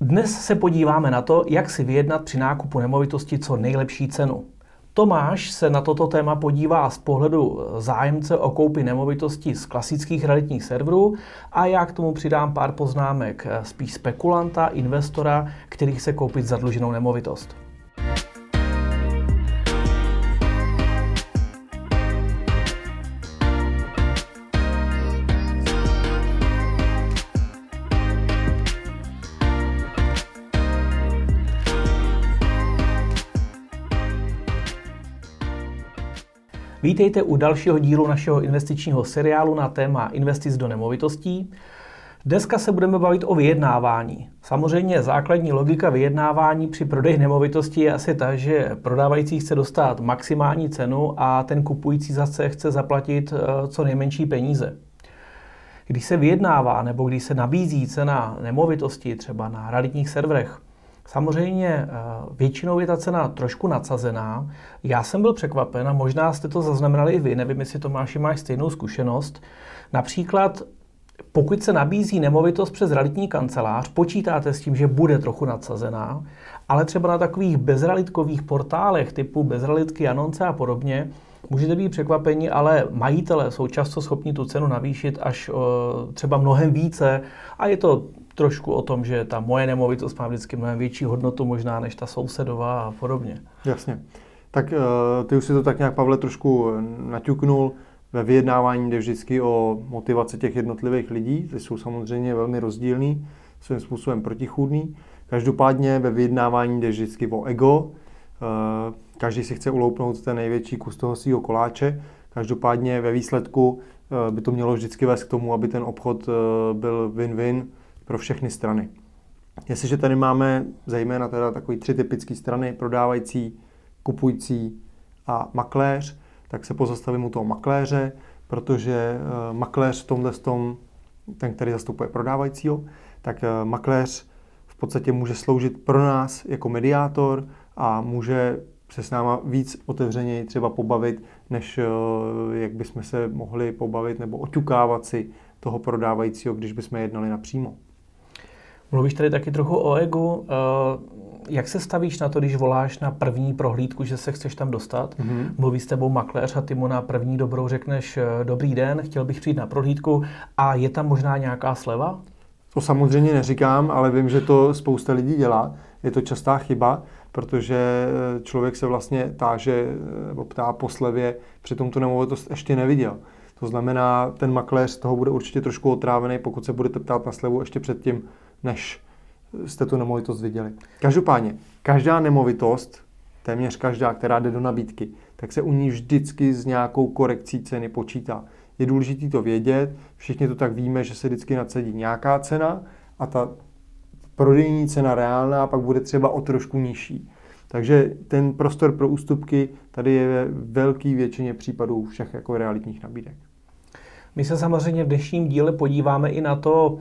Dnes se podíváme na to, jak si vyjednat při nákupu nemovitosti co nejlepší cenu. Tomáš se na toto téma podívá z pohledu zájemce o koupi nemovitosti z klasických realitních serverů a já k tomu přidám pár poznámek spíš spekulanta, investora, který chce koupit zadluženou nemovitost. Vítejte u dalšího dílu našeho investičního seriálu na téma investic do nemovitostí. Dneska se budeme bavit o vyjednávání. Samozřejmě základní logika vyjednávání při prodeji nemovitosti je asi ta, že prodávající chce dostat maximální cenu a ten kupující zase chce zaplatit eh, co nejmenší peníze. Když se vyjednává nebo když se nabízí cena nemovitosti třeba na realitních serverech, Samozřejmě eh, většinou je ta cena trošku nadsazená. Já jsem byl překvapen a možná jste to zaznamenali i vy, nevím, jestli Tomáši máš stejnou zkušenost. Například pokud se nabízí nemovitost přes realitní kancelář, počítáte s tím, že bude trochu nadsazená, ale třeba na takových bezrealitkových portálech typu bezrealitky, anonce a podobně, můžete být překvapení, ale majitelé jsou často schopni tu cenu navýšit až o, třeba mnohem více a je to trošku o tom, že ta moje nemovitost má vždycky mnohem větší hodnotu možná než ta sousedová a podobně. Jasně. Tak eh, ty už si to tak nějak, Pavle, trošku naťuknul. Ve vyjednávání jde vždycky o motivace těch jednotlivých lidí, ty jsou samozřejmě velmi rozdílný, svým způsobem protichůdný. Každopádně ve vyjednávání jde vždycky o ego, eh, každý si chce uloupnout ten největší kus toho svého koláče. Každopádně ve výsledku eh, by to mělo vždycky vést k tomu, aby ten obchod byl win-win pro všechny strany. Jestliže tady máme zejména teda takový tři typické strany, prodávající, kupující a makléř, tak se pozastavím u toho makléře, protože uh, makléř v tomhle tom, ten, který zastupuje prodávajícího, tak uh, makléř v podstatě může sloužit pro nás jako mediátor a může se s náma víc otevřeněji třeba pobavit, než uh, jak bychom se mohli pobavit nebo oťukávat si toho prodávajícího, když bychom jednali napřímo. Mluvíš tady taky trochu o egu. Eh, jak se stavíš na to, když voláš na první prohlídku, že se chceš tam dostat? Mm-hmm. Mluví s tebou makléř a ty mu na první dobrou řekneš eh, dobrý den, chtěl bych přijít na prohlídku a je tam možná nějaká sleva? To samozřejmě neříkám, ale vím, že to spousta lidí dělá. Je to častá chyba, protože eh, člověk se vlastně táže nebo ptá po slevě, přitom tu nemovitost ještě neviděl. To znamená, ten makléř z toho bude určitě trošku otrávený, pokud se budete ptát na slevu ještě předtím, než jste tu nemovitost viděli. Každopádně, každá nemovitost, téměř každá, která jde do nabídky, tak se u ní vždycky s nějakou korekcí ceny počítá. Je důležité to vědět, všichni to tak víme, že se vždycky nadsedí nějaká cena a ta prodejní cena reálná pak bude třeba o trošku nižší. Takže ten prostor pro ústupky tady je ve velké většině případů všech jako realitních nabídek. My se samozřejmě v dnešním díle podíváme i na to,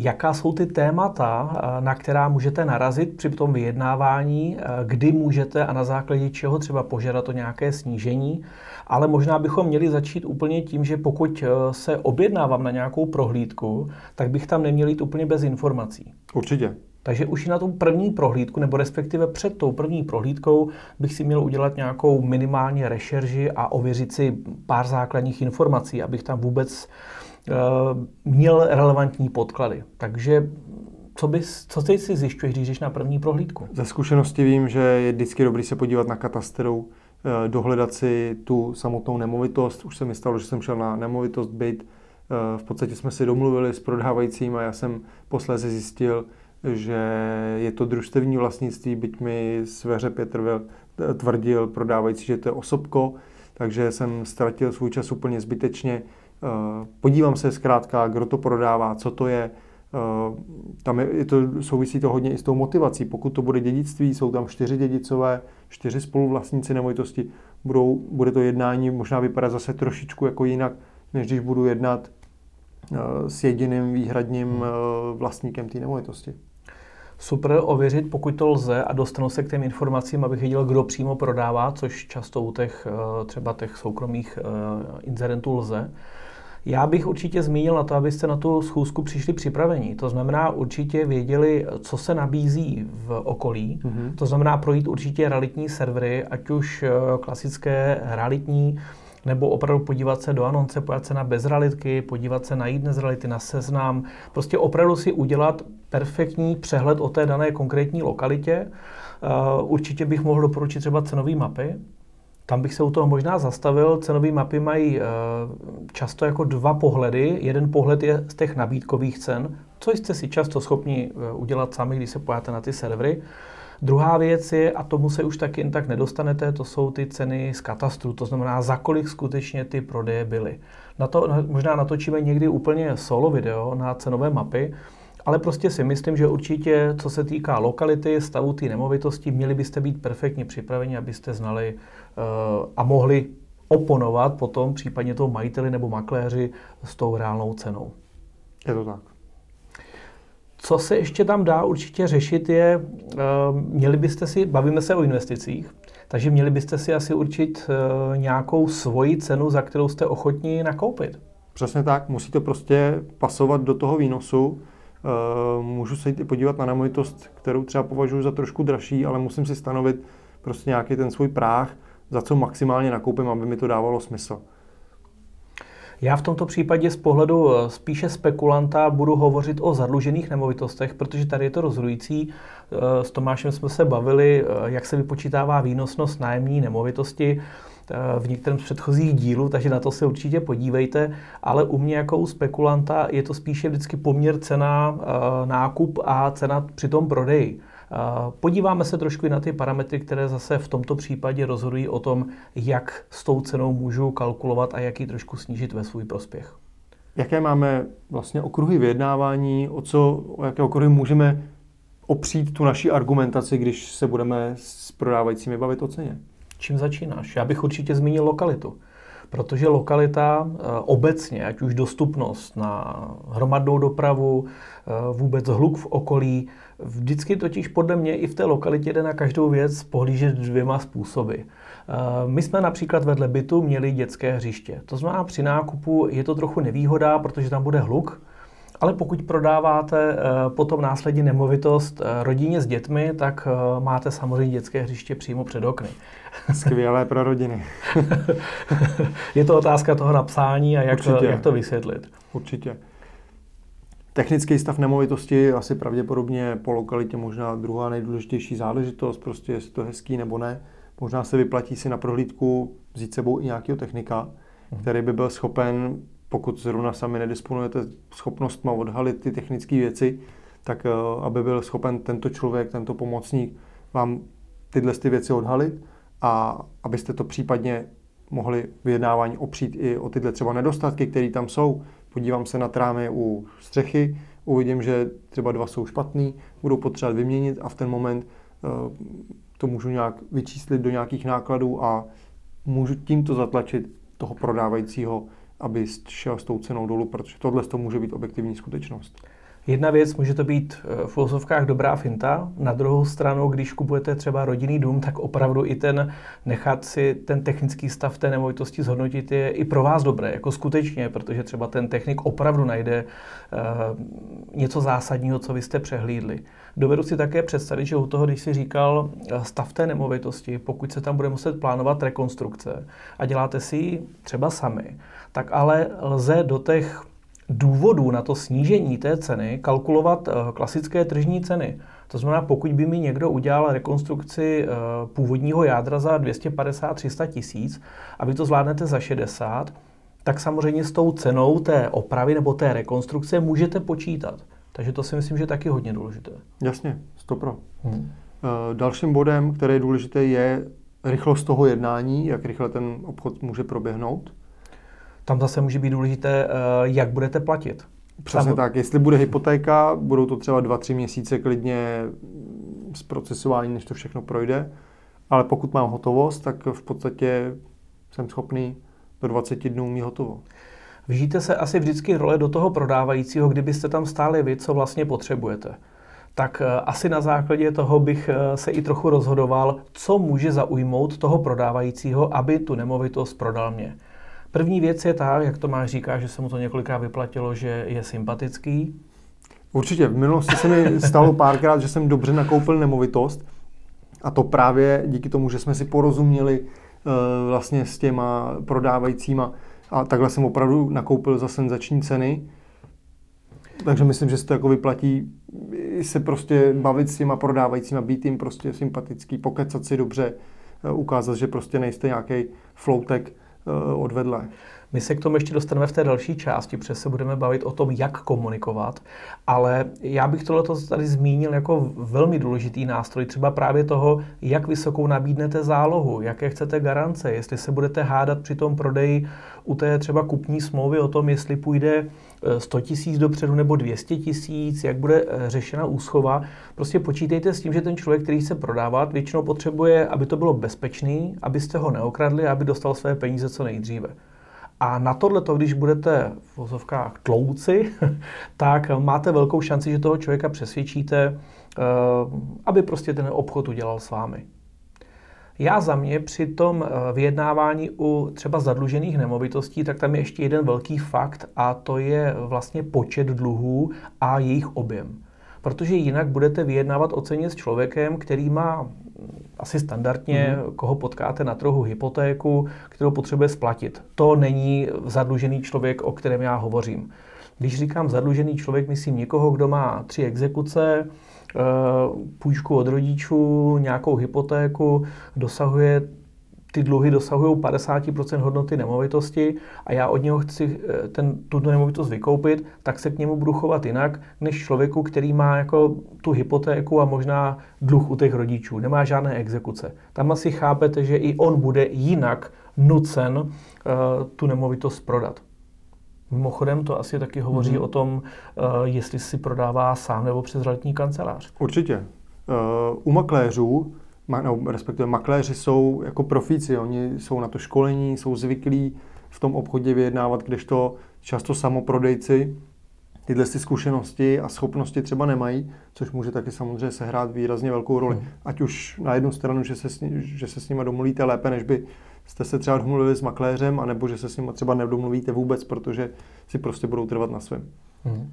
Jaká jsou ty témata, eh, na která můžete narazit při tom vyjednávání, eh, kdy můžete a na základě čeho třeba požádat o nějaké snížení, ale možná bychom měli začít úplně tím, že pokud eh, se objednávám na nějakou prohlídku, tak bych tam neměl jít úplně bez informací. Určitě. Takže už i na tu první prohlídku, nebo respektive před tou první prohlídkou, bych si měl udělat nějakou minimálně rešerži a ověřit si pár základních informací, abych tam vůbec Eh, měl relevantní podklady. Takže co, bys, co ty si zjišťuješ, když jdeš na první prohlídku? Ze zkušenosti vím, že je vždycky dobrý se podívat na katastrou, eh, dohledat si tu samotnou nemovitost. Už se mi stalo, že jsem šel na nemovitost byt. Eh, v podstatě jsme si domluvili s prodávajícím a já jsem posléze zjistil, že je to družstevní vlastnictví, byť mi Sveře Petr tvrdil prodávající, že to je osobko, takže jsem ztratil svůj čas úplně zbytečně. Eh, podívám se zkrátka, kdo to prodává, co to je. Eh, tam je, je to, souvisí to hodně i s tou motivací. Pokud to bude dědictví, jsou tam čtyři dědicové, čtyři spoluvlastníci nemovitosti, budou, bude to jednání možná vypadat zase trošičku jako jinak, než když budu jednat eh, s jediným výhradním vlastníkem té nemovitosti. Super ověřit, pokud to lze a dostanu se k těm informacím, abych viděl, kdo přímo prodává, což často u těch třeba těch soukromých inzerentů lze. Já bych určitě zmínil na to, abyste na tu schůzku přišli připravení. To znamená určitě věděli, co se nabízí v okolí. Mm-hmm. To znamená projít určitě realitní servery, ať už eh, klasické realitní, nebo opravdu podívat se do anonce, podívat se na bezrealitky, podívat se na jídne reality, na seznam, prostě opravdu si udělat perfektní přehled o té dané konkrétní lokalitě. Eh, určitě bych mohl doporučit třeba cenové mapy, tam bych se u toho možná zastavil. Cenové mapy mají eh, často jako dva pohledy. Jeden pohled je z těch nabídkových cen, co jste si často schopni eh, udělat sami, když se pojáte na ty servery. Druhá věc je, a tomu se už tak jen tak nedostanete, to jsou ty ceny z katastru, to znamená, za kolik skutečně ty prodeje byly. Na to možná natočíme někdy úplně solo video na cenové mapy, ale prostě si myslím, že určitě, co se týká lokality, stavu té nemovitosti, měli byste být perfektně připraveni, abyste znali uh, a mohli oponovat potom případně toho majiteli nebo makléři s tou reálnou cenou. Je to tak. Co se ještě tam dá určitě řešit je, uh, měli byste si, bavíme se o investicích, takže měli byste si asi určit uh, nějakou svoji cenu, za kterou jste ochotní nakoupit. Přesně tak, musí to prostě pasovat do toho výnosu. Uh, můžu se jít i podívat na nemovitost, kterou třeba považuji za trošku dražší, ale musím si stanovit prostě nějaký ten svůj práh, za co maximálně nakoupím, aby mi to dávalo smysl. Já v tomto případě z pohledu eh, spíše spekulanta budu hovořit o zadlužených nemovitostech, protože tady je to rozhodující. Eh, s Tomášem jsme se bavili, jak se vypočítává výnosnost nájemní nemovitosti v některém z předchozích dílů, takže na to se určitě podívejte, ale u mě jako u spekulanta je to spíše vždycky poměr cena nákup a cena při tom prodeji. Podíváme se trošku i na ty parametry, které zase v tomto případě rozhodují o tom, jak s tou cenou můžu kalkulovat a jak ji trošku snížit ve svůj prospěch. Jaké máme vlastně okruhy vyjednávání, o, co, o jaké okruhy můžeme opřít tu naši argumentaci, když se budeme s prodávajícími bavit o ceně? Čím začínáš? Já bych určitě zmínil lokalitu. Protože lokalita eh, obecně, ať už dostupnost na hromadnou dopravu, eh, vůbec hluk v okolí, vždycky totiž podle mě i v té lokalitě jde na každou věc pohlížet dvěma způsoby. Eh, my jsme například vedle bytu měli dětské hřiště. To znamená, při nákupu je to trochu nevýhoda, protože tam bude hluk, ale pokud prodáváte potom následně nemovitost rodině s dětmi, tak máte samozřejmě dětské hřiště přímo před okny. Skvělé pro rodiny. je to otázka toho napsání a jak, to, jak to vysvětlit. Určitě. Technický stav nemovitosti asi pravděpodobně po lokalitě možná druhá nejdůležitější záležitost, prostě jestli to hezký nebo ne. Možná se vyplatí si na prohlídku vzít sebou i nějakého technika, mhm. který by byl schopen, pokud zrovna sami nedisponujete schopnostma odhalit ty technické věci, tak eh, aby byl schopen tento člověk, tento pomocník vám tyhle ty věci odhalit a abyste to případně mohli vyjednávání opřít i o tyhle třeba nedostatky, které tam jsou. Podívám se na trámy u střechy, uvidím, že třeba dva jsou špatný, budou potřebovat vyměnit a v ten moment uh, to můžu nějak vyčíslit do nějakých nákladů a můžu tímto zatlačit toho prodávajícího, aby šel s tou cenou dolů, protože tohle to může být objektivní skutečnost. Jedna věc může to být eh, v filozofkách dobrá finta, na druhou stranu, když kupujete třeba rodinný dům, tak opravdu i ten nechat si ten technický stav té nemovitosti zhodnotit je i pro vás dobré, jako skutečně, protože třeba ten technik opravdu najde uh, něco zásadního, co vy jste přehlídli. Dovedu si také představit, že u toho, když si říkal eh, stav té nemovitosti, pokud se tam bude muset plánovat rekonstrukce a děláte si ji třeba sami, tak ale lze do těch důvodů na to snížení té ceny kalkulovat eh, klasické tržní ceny. To znamená, pokud by mi někdo udělal rekonstrukci eh, původního jádra za 250-300 tisíc a vy to zvládnete za 60, tak samozřejmě s tou cenou té opravy nebo té rekonstrukce můžete počítat. Takže to si myslím, že je taky hodně důležité. Jasně, stopro. Hmm. Eh, dalším bodem, který je důležité, je rychlost toho jednání, jak rychle ten obchod může proběhnout. Tam zase může být důležité, eh, jak budete platit. Přesně Tam... tak. Jestli bude hypotéka, budou to třeba 2-3 měsíce klidně z procesování, než to všechno projde. Ale pokud mám hotovost, tak v podstatě jsem schopný do 20 dnů mít hotovo. Vžijte se asi vždycky role do toho prodávajícího, kdybyste tam stáli vy, co vlastně potřebujete. Tak eh, asi na základě toho bych eh, se i trochu rozhodoval, co může zaujmout toho prodávajícího, aby tu nemovitost prodal mě. První věc je ta, jak Tomáš říká, že se mu to několikrát vyplatilo, že je sympatický. Určitě. V minulosti se mi stalo párkrát, že jsem dobře nakoupil nemovitost a to právě díky tomu, že jsme si porozuměli uh, vlastně s těma prodávajícíma a takhle jsem opravdu nakoupil za senzační ceny. Takže myslím, že se to jako vyplatí se prostě bavit s těma prodávajícíma, být jim prostě sympatický, pokecat si dobře, eh, ukázat, že prostě nejste nějaký floutek eh, odvedle. My se k tomu ještě dostaneme v té další části, protože se budeme bavit o tom, jak komunikovat, ale já bych tohle tady zmínil jako velmi důležitý nástroj, třeba právě toho, jak vysokou nabídnete zálohu, jaké chcete garance, jestli se budete hádat při tom prodeji u té třeba kupní smlouvy o tom, jestli půjde 100 tisíc dopředu nebo 200 tisíc, jak bude eh, řešena úschova. Prostě počítejte s tím, že ten člověk, který chce prodávat, většinou potřebuje, aby to bylo bezpečný, abyste ho neokradli aby dostal své peníze co nejdříve. A na tohle, když budete v vozovkách tlouci, tak máte velkou šanci, že toho člověka přesvědčíte, eh, aby prostě ten obchod udělal s vámi. Já za mě při tom eh, vyjednávání u třeba zadlužených nemovitostí, tak tam je ještě jeden velký fakt a to je vlastně počet dluhů a jejich objem. Protože jinak budete vyjednávat o ceně s člověkem, který má asi standardně, mm-hmm. koho potkáte na trhu hypotéku, kterou potřebuje splatit. To není zadlužený člověk, o kterém já hovořím. Když říkám zadlužený člověk, myslím někoho, kdo má tři exekuce, eh, půjčku od rodičů, nějakou hypotéku, dosahuje ty dluhy dosahují 50% hodnoty nemovitosti a já od něho chci eh, ten, tuto nemovitost vykoupit, tak se k němu budu chovat jinak, než člověku, který má jako tu hypotéku a možná dluh u těch rodičů, nemá žádné exekuce. Tam asi chápete, že i on bude jinak nucen uh, tu nemovitost prodat. Mimochodem to asi taky hovoří mm-hmm. o tom, uh, jestli si prodává sám nebo přes realitní kancelář. Určitě. Uh, u makléřů no, respektive makléři jsou jako profíci, oni jsou na to školení, jsou zvyklí v tom obchodě vyjednávat, kdežto často samoprodejci tyhle ty zkušenosti a schopnosti třeba nemají, což může taky samozřejmě sehrát výrazně velkou roli. Hmm. Ať už na jednu stranu, že se, s, že se s nimi domluvíte lépe, než by jste se třeba domluvili s makléřem, anebo že se s nimi třeba nedomluvíte vůbec, protože si prostě budou trvat na svém. Hmm.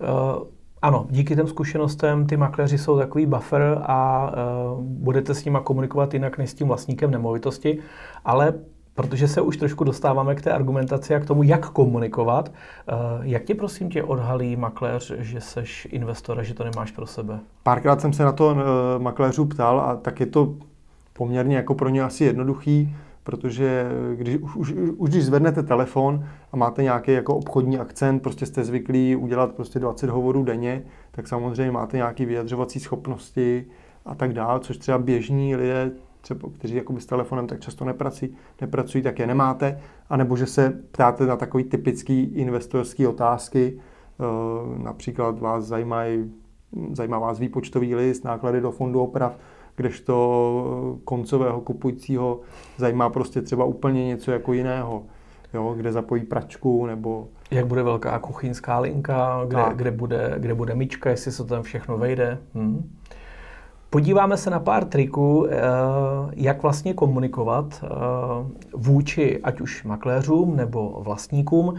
Uh... Ano, díky těm zkušenostem ty makléři jsou takový buffer a uh, budete s nima komunikovat jinak než s tím vlastníkem nemovitosti, ale protože se už trošku dostáváme k té argumentaci a k tomu, jak komunikovat, uh, jak tě prosím tě odhalí makléř, že seš investor a že to nemáš pro sebe? Párkrát jsem se na to uh, makléřů ptal a tak je to poměrně jako pro ně asi jednoduchý protože když, už, už, už když zvednete telefon a máte nějaký jako obchodní akcent, prostě jste zvyklí udělat prostě 20 hovorů denně, tak samozřejmě máte nějaké vyjadřovací schopnosti a tak dále, což třeba běžní lidé, třeba, kteří jako s telefonem tak často nepracují, nepracují, tak je nemáte, anebo že se ptáte na takový typický investorský otázky, eh, například vás zajímají, zajímá vás výpočtový list, náklady do fondu oprav, kdežto koncového kupujícího zajímá prostě třeba úplně něco jako jiného, jo, kde zapojí pračku nebo... Jak bude velká kuchyňská linka, kde, kde, bude, kde bude myčka, jestli se tam všechno vejde. Hm. Podíváme se na pár triků, eh, jak vlastně komunikovat eh, vůči ať už makléřům nebo vlastníkům.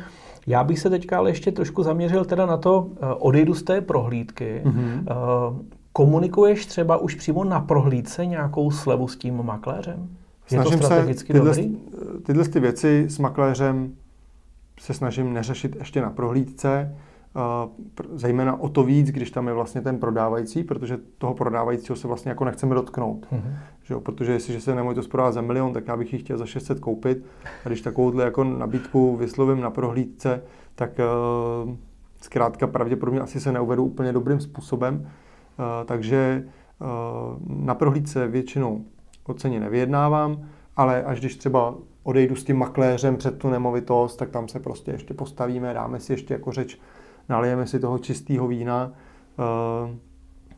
Já bych se teďka ale ještě trošku zaměřil teda na to, eh, odejdu z té prohlídky, mm-hmm. Komunikuješ třeba už přímo na prohlídce nějakou slevu s tím makléřem? Je snažím to strategicky se tyhle, dobrý? tyhle ty věci s makléřem se snažím neřešit ještě na prohlídce, zejména o to víc, když tam je vlastně ten prodávající, protože toho prodávajícího se vlastně jako nechceme dotknout. Mm-hmm. Že jo? Protože jestliže se nemovitost prodá za milion, tak já bych ji chtěl za 600 koupit. A když takovouhle jako nabídku vyslovím na prohlídce, tak uh, zkrátka pravděpodobně asi se neuvedu úplně dobrým způsobem. Eh, takže eh, na prohlídce většinou o ceně nevyjednávám, ale až když třeba odejdu s tím makléřem před tu nemovitost, tak tam se prostě ještě postavíme, dáme si ještě jako řeč, nalijeme si toho čistého vína. Eh,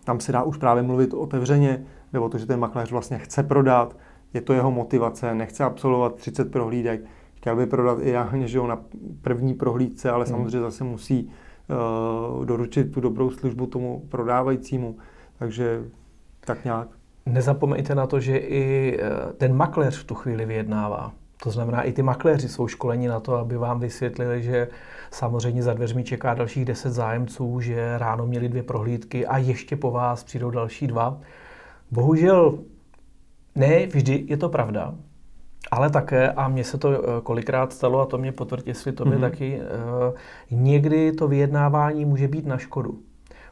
tam se dá už právě mluvit otevřeně, nebo to, že ten makléř vlastně chce prodat, je to jeho motivace, nechce absolvovat 30 prohlídek, chtěl by prodat ideálně, že jo, na první prohlídce, ale hmm. samozřejmě zase musí doručit tu dobrou službu tomu prodávajícímu. Takže tak nějak. Nezapomeňte na to, že i eh, ten makléř v tu chvíli vyjednává. To znamená, i ty makléři jsou školeni na to, aby vám vysvětlili, že samozřejmě za dveřmi čeká dalších 10 zájemců, že ráno měli dvě prohlídky a ještě po vás přijdou další dva. Bohužel ne vždy je to pravda, ale také, a mně se to eh, kolikrát stalo, a to mě potvrdí, jestli tobě mm-hmm. taky, eh, někdy to vyjednávání může být na škodu.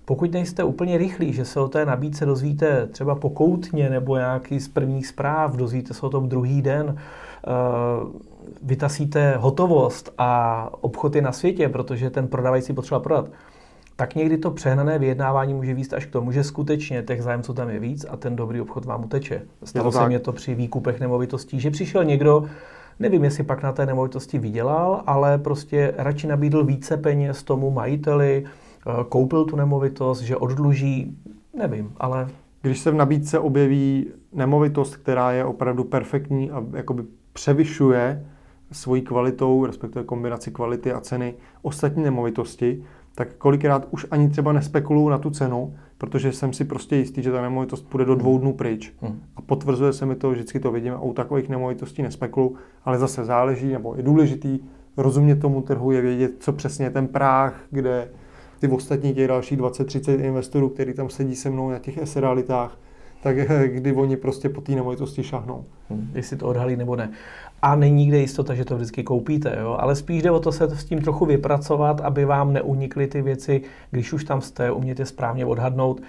Pokud nejste úplně rychlí, že se o té nabídce dozvíte třeba pokoutně nebo nějaký z prvních zpráv, dozvíte se o tom druhý den, eh, vytasíte hotovost a obchod je na světě, protože ten prodavající potřeba prodat, tak někdy to přehnané vyjednávání může výst až k tomu, že skutečně těch zájemců tam je víc a ten dobrý obchod vám uteče. Stalo se mě to při výkupech nemovitostí, že přišel někdo, nevím, jestli pak na té nemovitosti vydělal, ale prostě radši nabídl více peněz tomu majiteli, eh, koupil tu nemovitost, že oddluží, nevím, ale... Když se v nabídce objeví nemovitost, která je opravdu perfektní a jakoby převyšuje svojí kvalitou, respektive kombinaci kvality a ceny ostatní nemovitosti, tak kolikrát už ani třeba nespekuluju na tu cenu, protože jsem si prostě jistý, že ta nemovitost půjde do dvou dnů pryč. Hmm. A potvrzuje se mi to, vždycky to vidím a u takových nemovitostí nespekulu, ale zase záleží, nebo je důležitý rozumět tomu trhu, je vědět, co přesně je ten práh, kde ty ostatní těch další 20-30 investorů, který tam sedí se mnou na těch eserealitách, tak kdy oni prostě po té nemovitosti šahnou. Hmm, jestli to odhalí nebo ne. A není nikde jistota, že to vždycky koupíte, jo? ale spíš jde o to se s tím trochu vypracovat, aby vám neunikly ty věci, když už tam jste, umět je správně odhadnout.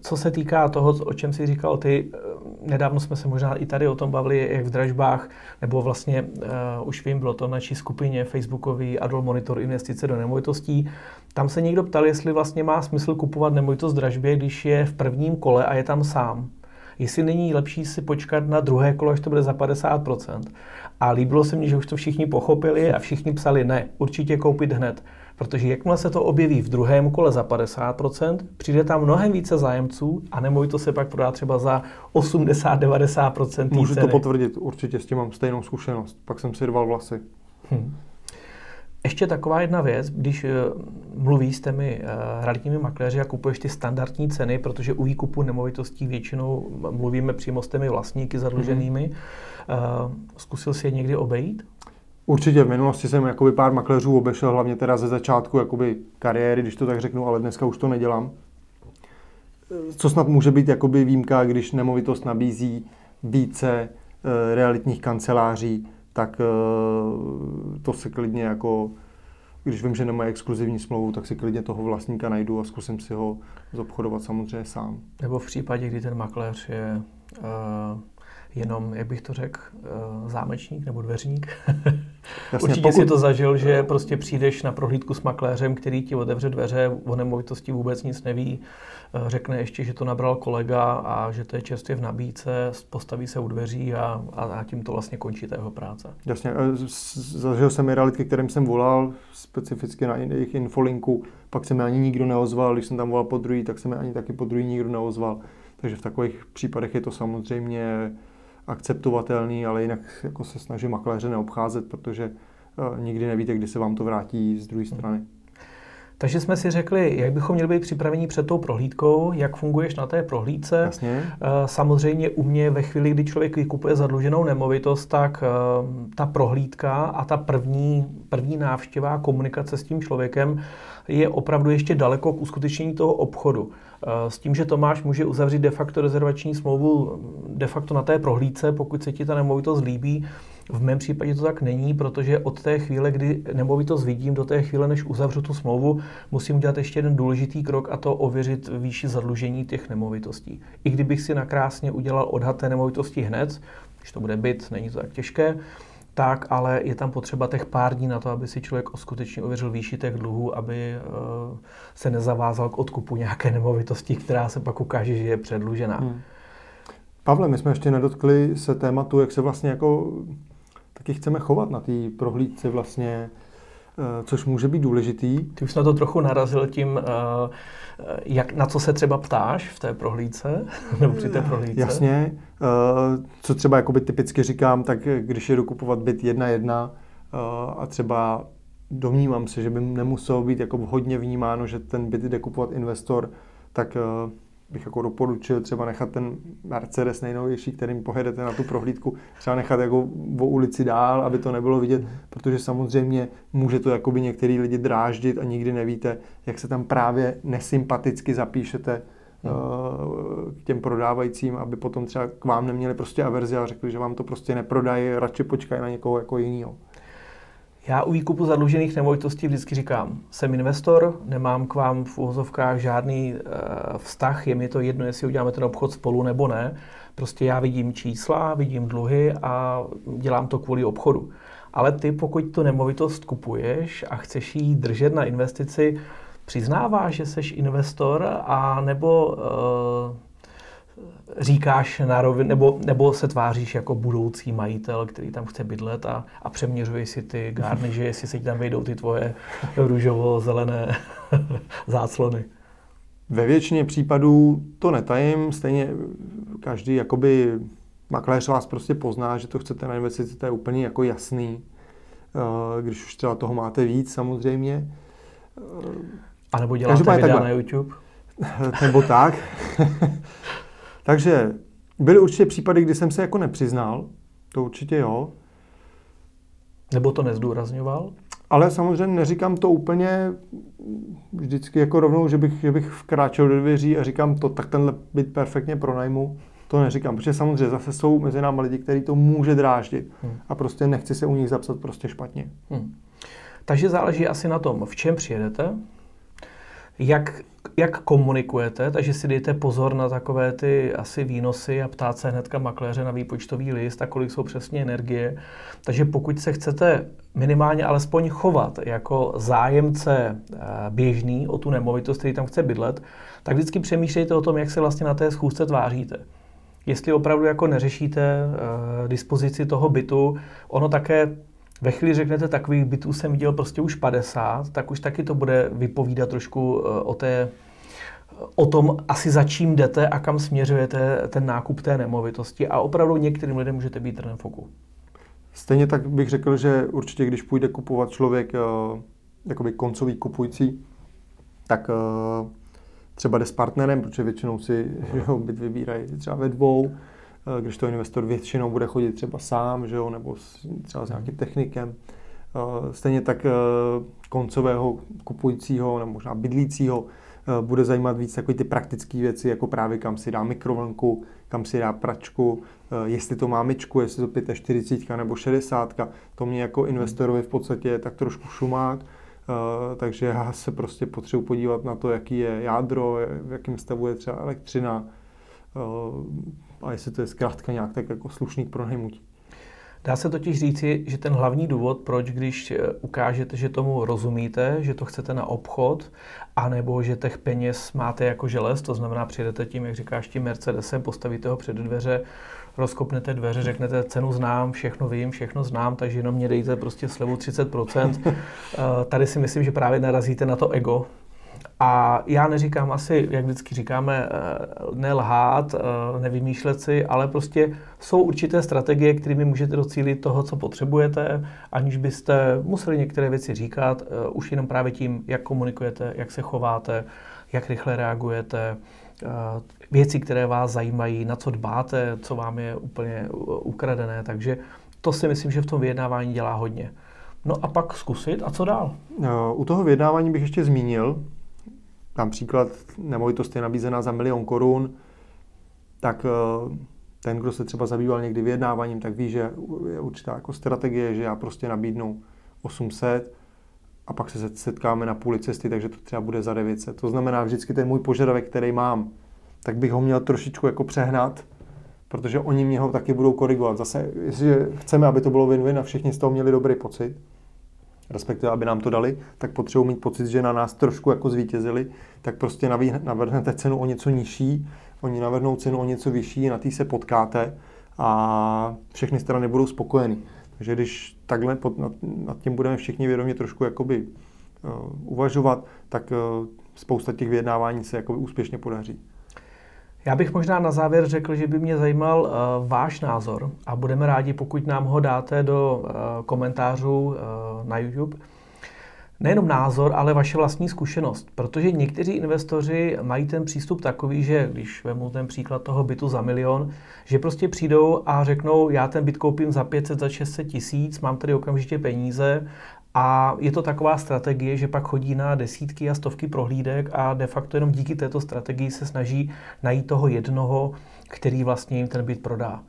Co se týká toho, o čem jsi říkal ty, eh, nedávno jsme se možná i tady o tom bavili, jak v dražbách, nebo vlastně uh, už vím, bylo to na naší skupině Facebookový Adol Monitor investice do nemovitostí. Tam se někdo ptal, jestli vlastně má smysl kupovat nemovitost dražbě, když je v prvním kole a je tam sám jestli není lepší si počkat na druhé kolo, až to bude za 50%. A líbilo se mi, že už to všichni pochopili a všichni psali ne, určitě koupit hned. Protože jakmile se to objeví v druhém kole za 50%, přijde tam mnohem více zájemců a nemovito se pak prodá třeba za 80-90% Můžu ceny. to potvrdit, určitě s tím mám stejnou zkušenost. Pak jsem si rval vlasy. Hmm. Ještě taková jedna věc, když eh, mluvíš s těmi uh, realitními makléři a kupuješ ty standardní ceny, protože u výkupu nemovitostí většinou mluvíme přímo s těmi vlastníky zadluženými, mm-hmm. zkusil jsi je někdy obejít? Určitě, v minulosti jsem jakoby pár makléřů obešel, hlavně teda ze začátku jakoby kariéry, když to tak řeknu, ale dneska už to nedělám. Co snad může být jakoby výjimka, když nemovitost nabízí více realitních kanceláří, tak uh, to se klidně jako když vím, že nemají exkluzivní smlouvu, tak si klidně toho vlastníka najdu a zkusím si ho zobchodovat samozřejmě sám. Nebo v případě, kdy ten makléř je uh, jenom, jak bych to řekl, uh, zámečník nebo dveřník. Jasně, Určitě pokud... si to zažil, že prostě přijdeš na prohlídku s makléřem, který ti otevře dveře, o nemovitosti vůbec nic neví, uh, řekne ještě, že to nabral kolega a že to je čerstvě v nabídce, postaví se u dveří a, a, a tím to vlastně končí ta jeho práce. Jasně, zažil jsem i realitky, kterým jsem volal, specificky na jejich infolinku, pak se mi ani nikdo neozval, když jsem tam volal po druhý, tak se mi ani taky po druhý nikdo neozval. Takže v takových případech je to samozřejmě akceptovatelný, ale jinak jako se snažím makléře neobcházet, protože uh, nikdy nevíte, kdy se vám to vrátí z druhé strany. Takže jsme si řekli, jak bychom měli být připraveni před tou prohlídkou, jak funguješ na té prohlídce. Jasně. Eh, samozřejmě u mě ve chvíli, kdy člověk vykupuje zadluženou nemovitost, tak eh, ta prohlídka a ta první, první návštěva komunikace s tím člověkem je opravdu ještě daleko k uskutečnění toho obchodu. Eh, s tím, že Tomáš může uzavřít de facto rezervační smlouvu de facto na té prohlídce, pokud se ti ta nemovitost líbí. V mém případě to tak není, protože od té chvíle, kdy nemovitost vidím, do té chvíle, než uzavřu tu smlouvu, musím udělat ještě jeden důležitý krok a to ověřit výši zadlužení těch nemovitostí. I kdybych si nakrásně udělal odhad té nemovitosti hned, když to bude byt, není to tak těžké, tak, ale je tam potřeba těch pár dní na to, aby si člověk skutečně ověřil výši těch dluhů, aby eh, se nezavázal k odkupu nějaké nemovitosti, která se pak ukáže, že je předlužená. Hmm. Pavle, my jsme ještě nedotkli se tématu, jak se vlastně jako taky chceme chovat na té prohlídce vlastně, což může být důležitý. Ty už na to trochu narazil tím, eh, jak, na co se třeba ptáš v té prohlídce, nebo při té prohlídce? Jasně. Eh, co třeba jakoby typicky říkám, tak když je dokupovat byt jedna jedna a třeba domnívám se, že by nemuselo být jako hodně vnímáno, že ten byt jde kupovat investor, tak bych jako doporučil třeba nechat ten Mercedes nejnovější, kterým pojedete na tu prohlídku, třeba nechat jako o ulici dál, aby to nebylo vidět, protože samozřejmě může to jakoby některý lidi dráždit a nikdy nevíte, jak se tam právě nesympaticky zapíšete hmm. k těm prodávajícím, aby potom třeba k vám neměli prostě averzi a řekli, že vám to prostě neprodají, radši počkají na někoho jako jiného. Já u výkupu zadlužených nemovitostí vždycky říkám, jsem investor, nemám k vám v úvozovkách žádný e, vztah, je mi to jedno, jestli uděláme ten obchod spolu nebo ne. Prostě já vidím čísla, vidím dluhy a dělám to kvůli obchodu. Ale ty, pokud tu nemovitost kupuješ a chceš ji držet na investici, přiznáváš, že jsi investor a nebo e, říkáš na rovin, nebo, nebo se tváříš jako budoucí majitel, který tam chce bydlet a, a přeměřuje si ty gárny, že jestli se ti tam vejdou ty tvoje růžovo-zelené záclony. Ve většině případů to netajím, stejně každý jakoby makléř vás prostě pozná, že to chcete na investici, to je úplně jako jasný. Eh, když už třeba toho máte víc samozřejmě. A nebo děláte videa takhle. na YouTube? nebo tak. Takže byly určitě případy, kdy jsem se jako nepřiznal, to určitě jo. Nebo to nezdůrazňoval? Ale samozřejmě neříkám to úplně vždycky jako rovnou, že bych, že bych vkráčel do dveří a říkám to, tak tenhle byt perfektně pronajmu. To neříkám, protože samozřejmě zase jsou mezi námi lidi, kteří to může dráždit hmm. a prostě nechci se u nich zapsat prostě špatně. Hmm. Takže záleží asi na tom, v čem přijedete, jak, jak komunikujete, takže si dejte pozor na takové ty asi výnosy a ptát se hnedka makléře na výpočtový list a kolik jsou přesně energie. Takže pokud se chcete minimálně alespoň chovat jako zájemce eh, běžný o tu nemovitost, který tam chce bydlet, tak vždycky přemýšlejte o tom, jak se vlastně na té schůzce tváříte. Jestli opravdu jako neřešíte uh, dispozici toho bytu, ono také ve chvíli řeknete, takových bytů jsem viděl prostě už 50, tak už taky to bude vypovídat trošku eh, o té o tom asi za čím jdete a kam směřujete ten nákup té nemovitosti a opravdu některým lidem můžete být trnem foku. Stejně tak bych řekl, že určitě, když půjde kupovat člověk eh, jakoby koncový kupující, tak eh, třeba jde s partnerem, protože většinou si ho, byt vybírají třeba ve dvou, Eh, když to investor většinou bude chodit třeba sám, že jo, nebo s, třeba s nějakým technikem. Eh, stejně tak eh, koncového kupujícího nebo možná bydlícího bude zajímat víc takové ty praktické věci, jako právě kam si dá mikrovlnku, kam si dá pračku, jestli to má myčku, jestli to 45 nebo 60. To mě jako investorovi v podstatě je tak trošku šumák, takže já se prostě potřebuji podívat na to, jaký je jádro, v jakém stavu je třeba elektřina, a jestli to je zkrátka nějak tak jako slušný k pronajmutí. Dá se totiž říci, že ten hlavní důvod, proč když eh, ukážete, že tomu rozumíte, že to chcete na obchod, anebo že těch peněz máte jako želez, to znamená přijedete tím, jak říkáš, tím Mercedesem, postavíte ho před dveře, rozkopnete dveře, řeknete cenu znám, všechno vím, všechno znám, takže jenom mě dejte prostě slevu 30%. Eh, tady si myslím, že právě narazíte na to ego, a já neříkám asi, jak vždycky říkáme, eh, nelhát, eh, nevymýšlet si, ale prostě jsou určité strategie, kterými můžete docílit toho, co potřebujete, aniž byste museli některé věci říkat, eh, už jenom právě tím, jak komunikujete, jak se chováte, jak rychle reagujete, věci, které vás zajímají, na co dbáte, co vám je úplně ukradené. Takže to si myslím, že v tom vyjednávání dělá hodně. No a pak zkusit a co dál? U toho vyjednávání bych ještě zmínil, Dám příklad, nemovitost je nabízená za milion korun, tak eh, ten, kdo se třeba zabýval někdy vyjednáváním, tak ví, že je určitá jako strategie, že já prostě nabídnu 800 a pak se setkáme na půli cesty, takže to třeba bude za 900. To znamená, vždycky ten můj požadavek, který mám, tak bych ho měl trošičku jako přehnat, protože oni mě ho taky budou korigovat. Zase, jestliže chceme, aby to bylo win-win a všichni z toho měli dobrý pocit, respektive aby nám to dali, tak potřebují mít pocit, že na nás trošku jako zvítězili, tak prostě navrhnete cenu o něco nižší, oni navrhnou cenu o něco vyšší, na tý se potkáte a všechny strany budou spokojeny. Takže když takhle pod, nad, nad tím budeme všichni vědomě trošku jakoby uh, uvažovat, tak uh, spousta těch vyjednávání se jakoby úspěšně podaří. Já bych možná na závěr řekl, že by mě zajímal uh, váš názor a budeme rádi, pokud nám ho dáte do uh, komentářů uh, na YouTube. nejenom názor, ale vaše vlastní zkušenost. Protože někteří investoři mají ten přístup takový, že když vemu ten příklad toho bytu za milion, že prostě přijdou a řeknou, já ten byt koupím za 500, za 600 tisíc, mám tady okamžitě peníze a je to taková strategie, že pak chodí na desítky a stovky prohlídek a de facto jenom díky této strategii se snaží najít toho jednoho, který vlastně jim ten byt prodá.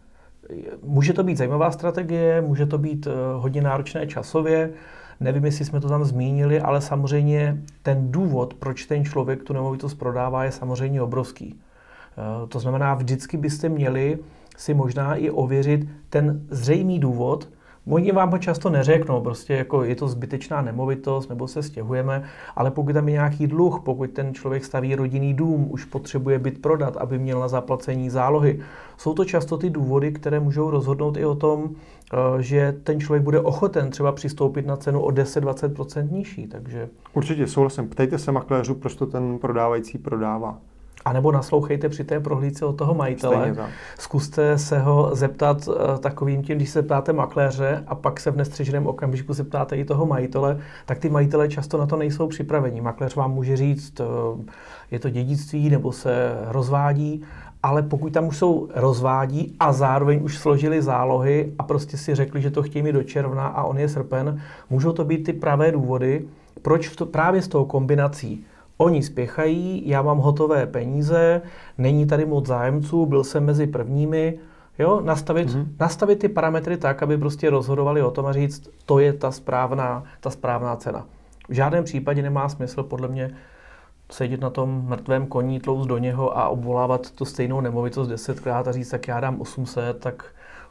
Může to být zajímavá strategie, může to být eh, hodně náročné časově, nevím, jestli jsme to tam zmínili, ale samozřejmě ten důvod, proč ten člověk tu nemovitost prodává, je samozřejmě obrovský. Eh, to znamená, vždycky byste měli si možná i ověřit ten zřejmý důvod, Oni vám ho často neřeknou, prostě jako je to zbytečná nemovitost, nebo se stěhujeme, ale pokud tam je nějaký dluh, pokud ten člověk staví rodinný dům, už potřebuje byt prodat, aby měl na zaplacení zálohy, jsou to často ty důvody, které můžou rozhodnout i o tom, eh, že ten člověk bude ochoten třeba přistoupit na cenu o 10-20% nižší. Takže... Určitě souhlasím. Ptejte se makléřů, proč to ten prodávající prodává. A nebo naslouchejte při té prohlídce od toho majitele. Zkuste se ho zeptat uh, takovým tím, když se ptáte makléře a pak se v nestřeženém okamžiku se ptáte i toho majitele, tak ty majitele často na to nejsou připraveni. Makléř vám může říct, uh, je to dědictví nebo se rozvádí, ale pokud tam už jsou rozvádí a zároveň už složili zálohy a prostě si řekli, že to chtějí mít do června a on je srpen, můžou to být ty pravé důvody, proč to, právě s tou kombinací Oni spěchají, já mám hotové peníze, není tady moc zájemců, byl jsem mezi prvními, jo, nastavit, mm-hmm. nastavit ty parametry tak, aby prostě rozhodovali o tom a říct, to je ta správná, ta správná cena. V žádném případě nemá smysl podle mě sedět na tom mrtvém koní, tlouct do něho a obvolávat tu stejnou nemovitost desetkrát a říct, tak já dám 800, tak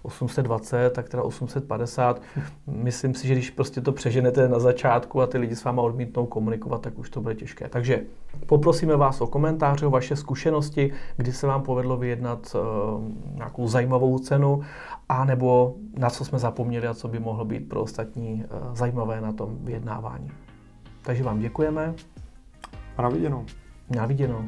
820, tak teda 850. Myslím si, že když prostě to přeženete na začátku a ty lidi s váma odmítnou komunikovat, tak už to bude těžké. Takže poprosíme vás o komentáře, o vaše zkušenosti, kdy se vám povedlo vyjednat uh, nějakou zajímavou cenu, a nebo na co jsme zapomněli a co by mohlo být pro ostatní uh, zajímavé na tom vyjednávání. Takže vám děkujeme. A na viděnou. Na viděnou.